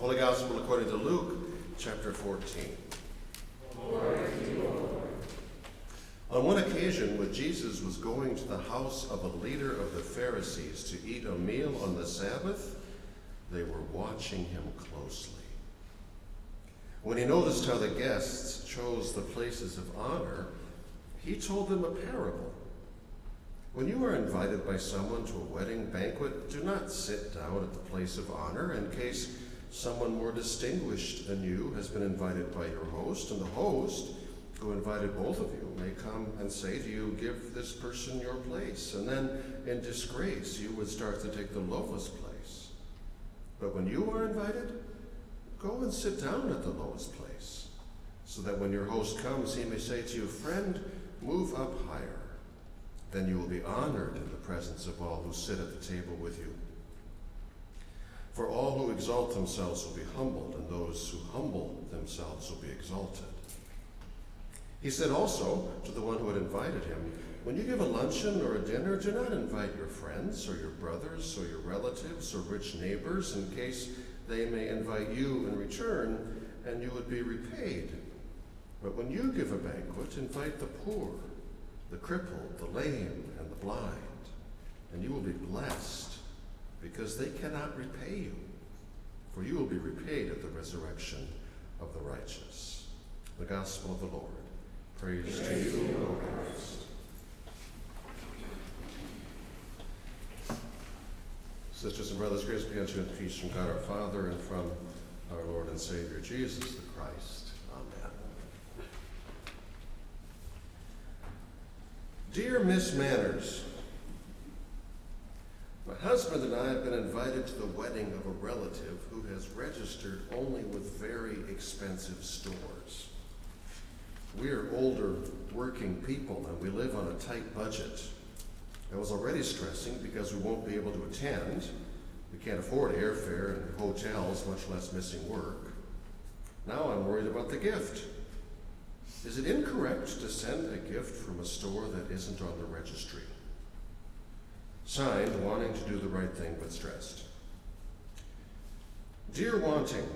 Holy Gospel according to Luke, chapter 14. On one occasion, when Jesus was going to the house of a leader of the Pharisees to eat a meal on the Sabbath, they were watching him closely. When he noticed how the guests chose the places of honor, he told them a parable. When you are invited by someone to a wedding banquet, do not sit down at the place of honor in case someone more distinguished than you has been invited by your host, and the host, who invited both of you, may come and say to you, Give this person your place. And then, in disgrace, you would start to take the lowest place. But when you are invited, go and sit down at the lowest place, so that when your host comes, he may say to you, Friend, move up higher. Then you will be honored in the presence of all who sit at the table with you. For all who exalt themselves will be humbled, and those who humble themselves will be exalted. He said also to the one who had invited him, When you give a luncheon or a dinner, do not invite your friends or your brothers or your relatives or rich neighbors in case they may invite you in return and you would be repaid. But when you give a banquet, invite the poor, the crippled, the lame, and the blind, and you will be blessed because they cannot repay you, for you will be repaid at the resurrection of the righteous. The Gospel of the Lord. Praise, Praise to you, O Christ. Sisters and brothers, grace be unto you and peace from God our Father and from our Lord and Savior Jesus the Christ. Amen. Dear Miss Manners, husband and I have been invited to the wedding of a relative who has registered only with very expensive stores. We are older working people and we live on a tight budget. I was already stressing because we won't be able to attend. We can't afford airfare and hotels, much less missing work. Now I'm worried about the gift. Is it incorrect to send a gift from a store that isn't on the registry? Signed, wanting to do the right thing but stressed. Dear Wanting,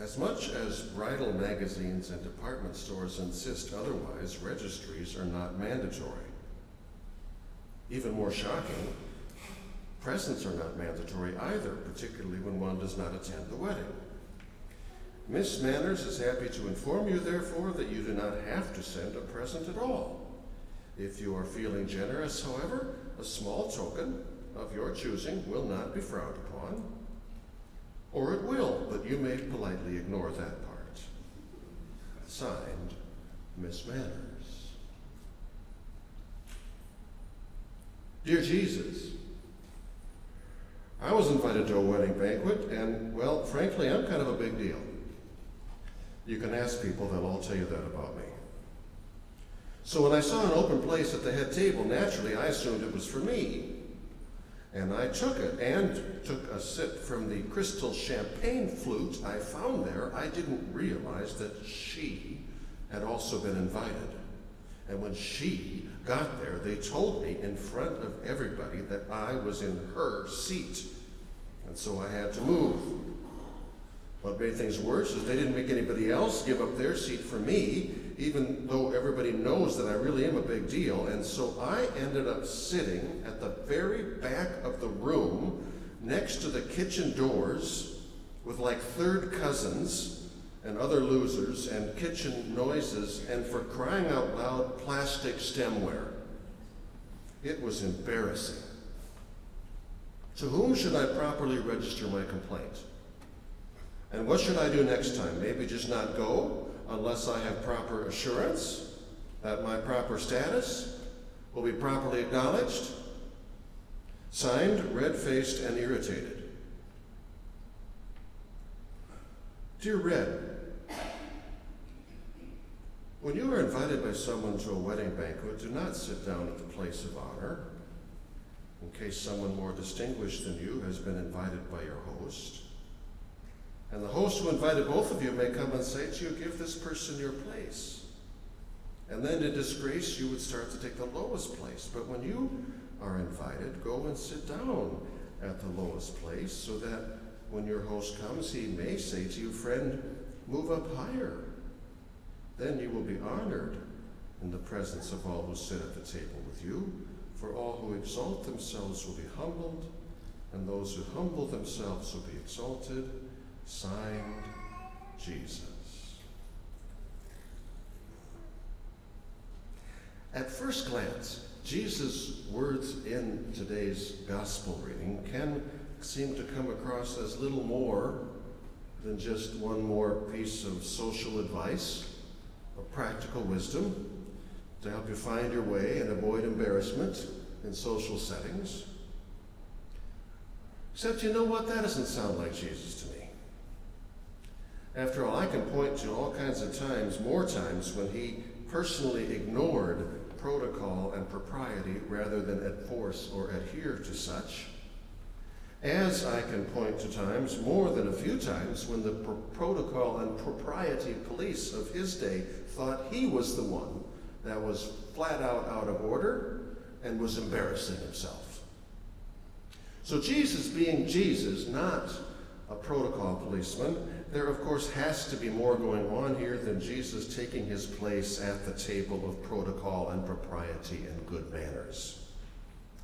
as much as bridal magazines and department stores insist otherwise, registries are not mandatory. Even more shocking, presents are not mandatory either, particularly when one does not attend the wedding. Miss Manners is happy to inform you, therefore, that you do not have to send a present at all. If you are feeling generous, however, a small token of your choosing will not be frowned upon. Or it will, but you may politely ignore that part. Signed, Miss Manners. Dear Jesus, I was invited to a wedding banquet, and, well, frankly, I'm kind of a big deal. You can ask people, they'll all tell you that about me. So when I saw an open place at the head table, naturally I assumed it was for me. And I took it and took a sip from the crystal champagne flute I found there. I didn't realize that she had also been invited. And when she got there, they told me in front of everybody that I was in her seat. And so I had to move. What made things worse is they didn't make anybody else give up their seat for me, even though everybody knows that I really am a big deal. And so I ended up sitting at the very back of the room next to the kitchen doors with like third cousins and other losers and kitchen noises and for crying out loud plastic stemware. It was embarrassing. To whom should I properly register my complaint? And what should I do next time? Maybe just not go unless I have proper assurance that my proper status will be properly acknowledged? Signed, red faced, and irritated. Dear Red, when you are invited by someone to a wedding banquet, do not sit down at the place of honor in case someone more distinguished than you has been invited by your host. And the host who invited both of you may come and say to you, Give this person your place. And then in disgrace, you would start to take the lowest place. But when you are invited, go and sit down at the lowest place so that when your host comes, he may say to you, Friend, move up higher. Then you will be honored in the presence of all who sit at the table with you. For all who exalt themselves will be humbled, and those who humble themselves will be exalted. Signed, Jesus. At first glance, Jesus' words in today's gospel reading can seem to come across as little more than just one more piece of social advice or practical wisdom to help you find your way and avoid embarrassment in social settings. Except, you know what? That doesn't sound like Jesus to me. After all, I can point to all kinds of times, more times, when he personally ignored protocol and propriety rather than enforce or adhere to such. As I can point to times, more than a few times, when the protocol and propriety police of his day thought he was the one that was flat out out of order and was embarrassing himself. So, Jesus being Jesus, not a protocol policeman, there of course has to be more going on here than Jesus taking his place at the table of protocol and propriety and good manners.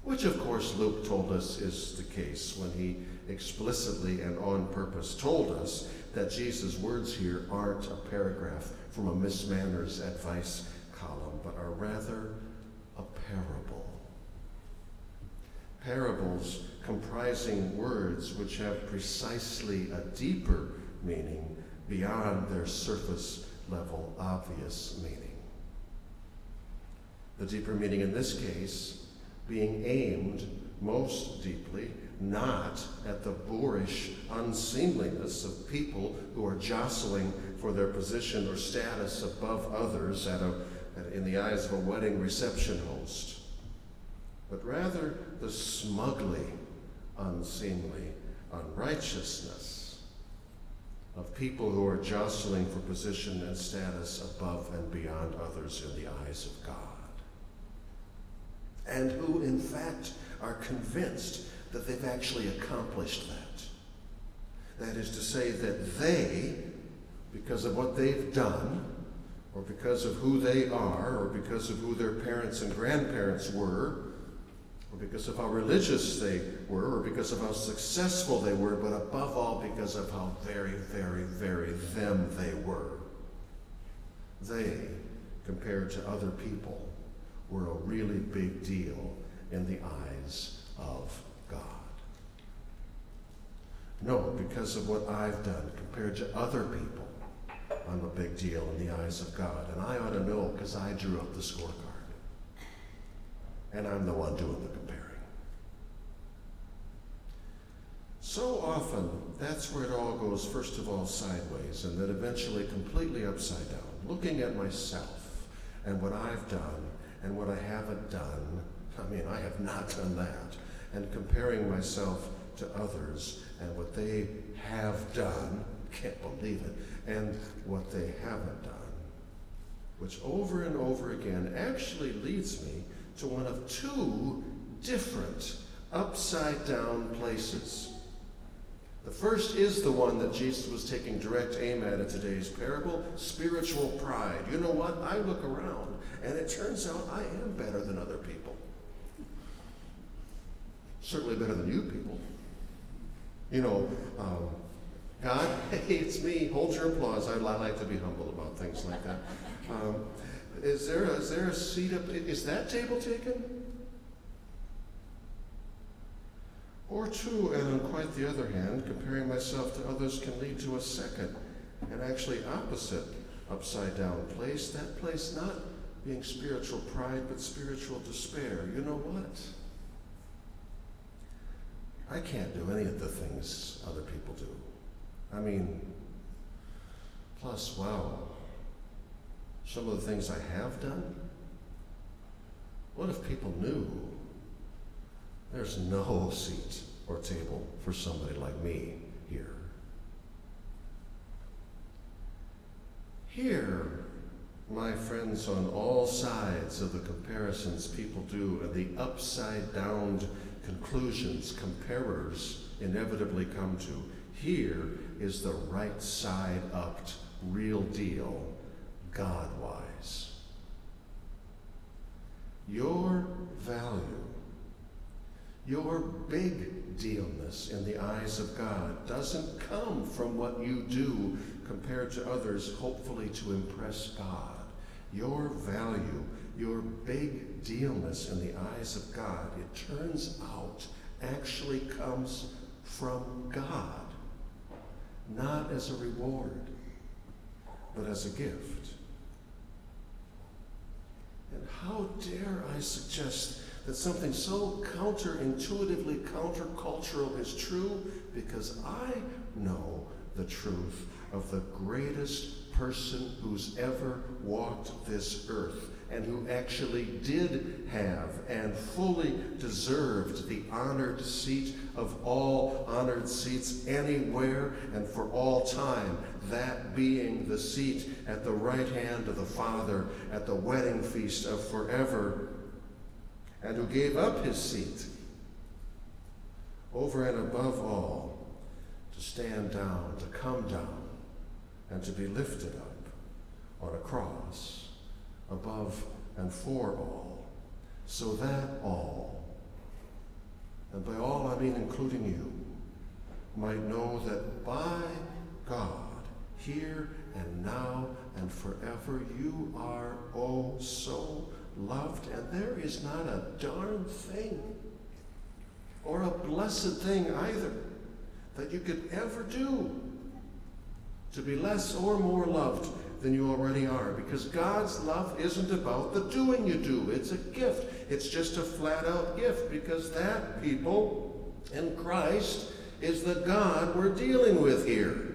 Which, of course, Luke told us is the case when he explicitly and on purpose told us that Jesus' words here aren't a paragraph from a Miss Manners advice column, but are rather a parable. Parables comprising words which have precisely a deeper meaning beyond their surface level obvious meaning. The deeper meaning in this case being aimed most deeply not at the boorish unseemliness of people who are jostling for their position or status above others at a, in the eyes of a wedding reception host, but rather the smugly unseemly unrighteousness of people who are jostling for position and status above and beyond others in the eyes of God and who, in fact, are convinced that they've actually accomplished that. That is to say, that they, because of what they've done, or because of who they are, or because of who their parents and grandparents were, or because of how religious they were, or because of how successful they were, but above all, because of how very, very, very them they were. They, compared to other people, were a really big deal in the eyes of God. No, because of what I've done compared to other people, I'm a big deal in the eyes of God. And I ought to know because I drew up the scorecard. And I'm the one doing the comparing. So often, that's where it all goes, first of all, sideways, and then eventually completely upside down, looking at myself and what I've done and what I haven't done. I mean, I have not done that. And comparing myself to others and what they have done, can't believe it, and what they haven't done, which over and over again actually leads me to one of two different upside down places. The first is the one that Jesus was taking direct aim at in today's parable spiritual pride. You know what? I look around and it turns out I am better than other people. Certainly better than you people. You know, um, God, it's me. Hold your applause. I, I, like to be humble about things like that. Um, is there a, is there a seat up? Is that table taken? Or two, and on quite the other hand, comparing myself to others can lead to a second and actually opposite upside down place. That place not being spiritual pride, but spiritual despair. You know what? I can't do any of the things other people do. I mean, plus, wow, some of the things I have done. What if people knew there's no seat or table for somebody like me here? Here, my friends, on all sides of the comparisons people do and the upside down conclusions comparers inevitably come to, Here is the right side up, real deal, God wise. Your value, your big dealness in the eyes of God doesn't come from what you do compared to others, hopefully to impress God. Your value, your big dealness in the eyes of God, it turns out, actually comes from God, not as a reward, but as a gift. And how dare I suggest that something so counterintuitively countercultural is true because I know the truth of the greatest person who's ever walked this earth and who actually did have and fully deserved the honored seat of all honored seats anywhere and for all time, that being the seat at the right hand of the Father at the wedding feast of forever, and who gave up his seat over and above all to stand down, to come down, and to be lifted up on a cross above and for all, so that all, and by all I mean including you, might know that by God, here and now and forever, you are oh so loved, and there is not a darn thing or a blessed thing either that you could ever do to be less or more loved than you already are. Because God's love isn't about the doing you do, it's a gift. It's just a flat out gift because that, people, in Christ, is the God we're dealing with here.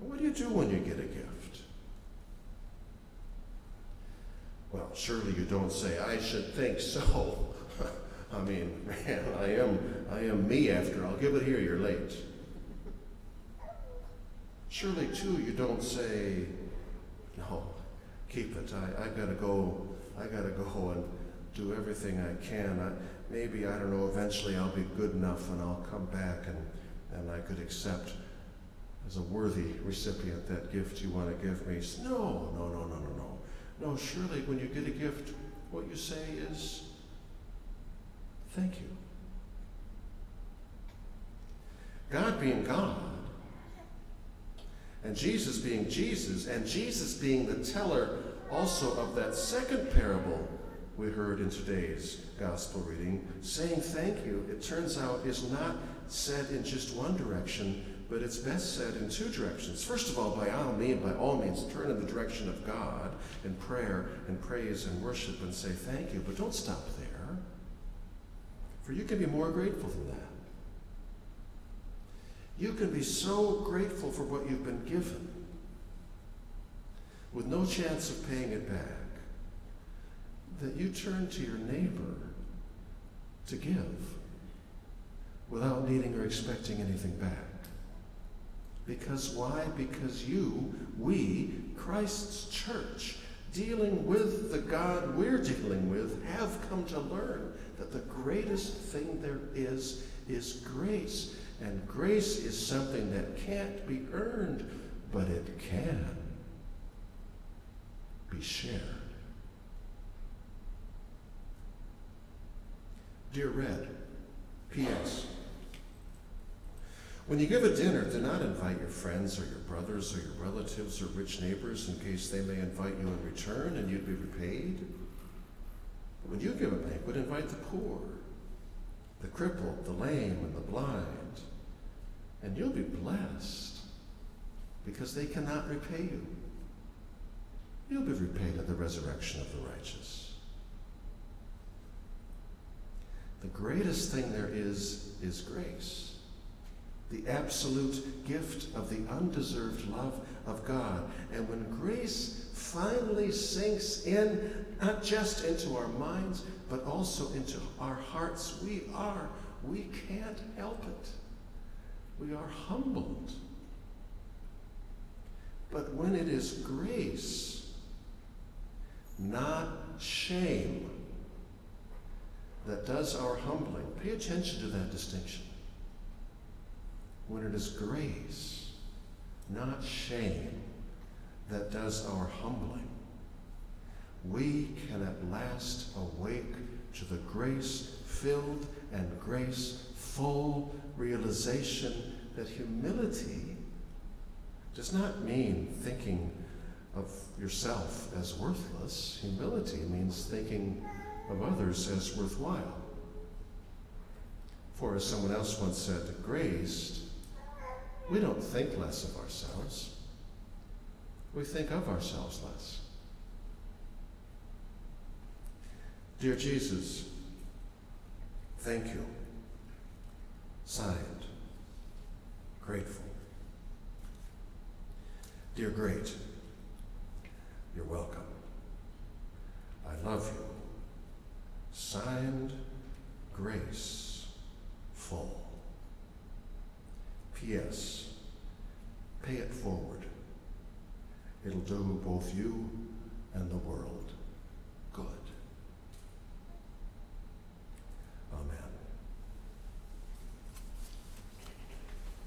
What do you do when you get a gift? Well, surely you don't say, I should think so. I mean, man, I am I am me after. I'll give it here, you're late. Surely, too, you don't say, no, keep it. I, I gotta go, I gotta go and do everything I can. I, maybe, I don't know, eventually I'll be good enough and I'll come back and, and I could accept as a worthy recipient that gift you want to give me. No, no, no, no, no. No, surely when you get a gift, what you say is, thank you. God being God, and Jesus being Jesus, and Jesus being the teller also of that second parable we heard in today's gospel reading, saying thank you, it turns out is not said in just one direction, but it's best said in two directions. First of all, by all means, by all means, turn in the direction of God in prayer and praise and worship and say thank you, but don't stop there. For you can be more grateful than that. You can be so grateful for what you've been given with no chance of paying it back that you turn to your neighbor to give without needing or expecting anything back. Because why? Because you, we, Christ's church, dealing with the God we're dealing with, have come to learn that the greatest thing there is is grace. And grace is something that can't be earned, but it can be shared. Dear Red, P.S. When you give a dinner, do not invite your friends or your brothers or your relatives or rich neighbors in case they may invite you in return and you'd be repaid. But when you give a banquet, invite the poor, the crippled, the lame, and the blind, and you'll be blessed because they cannot repay you. You'll be repaid at the resurrection of the righteous. The greatest thing there is is grace the absolute gift of the undeserved love of God. And when grace finally sinks in, not just into our minds, but also into our hearts, we are, we can't help it. We are humbled. But when it is grace, not shame, that does our humbling, pay attention to that distinction. When it is grace, not shame, that does our humbling, we can at last awake to the grace filled and grace full realization that humility does not mean thinking of yourself as worthless. Humility means thinking of others as worthwhile. For as someone else once said, grace, we don't think less of ourselves. We think of ourselves less. Dear Jesus, thank you. Signed, grateful. Dear Great, you're welcome. I love you. Signed, Grace,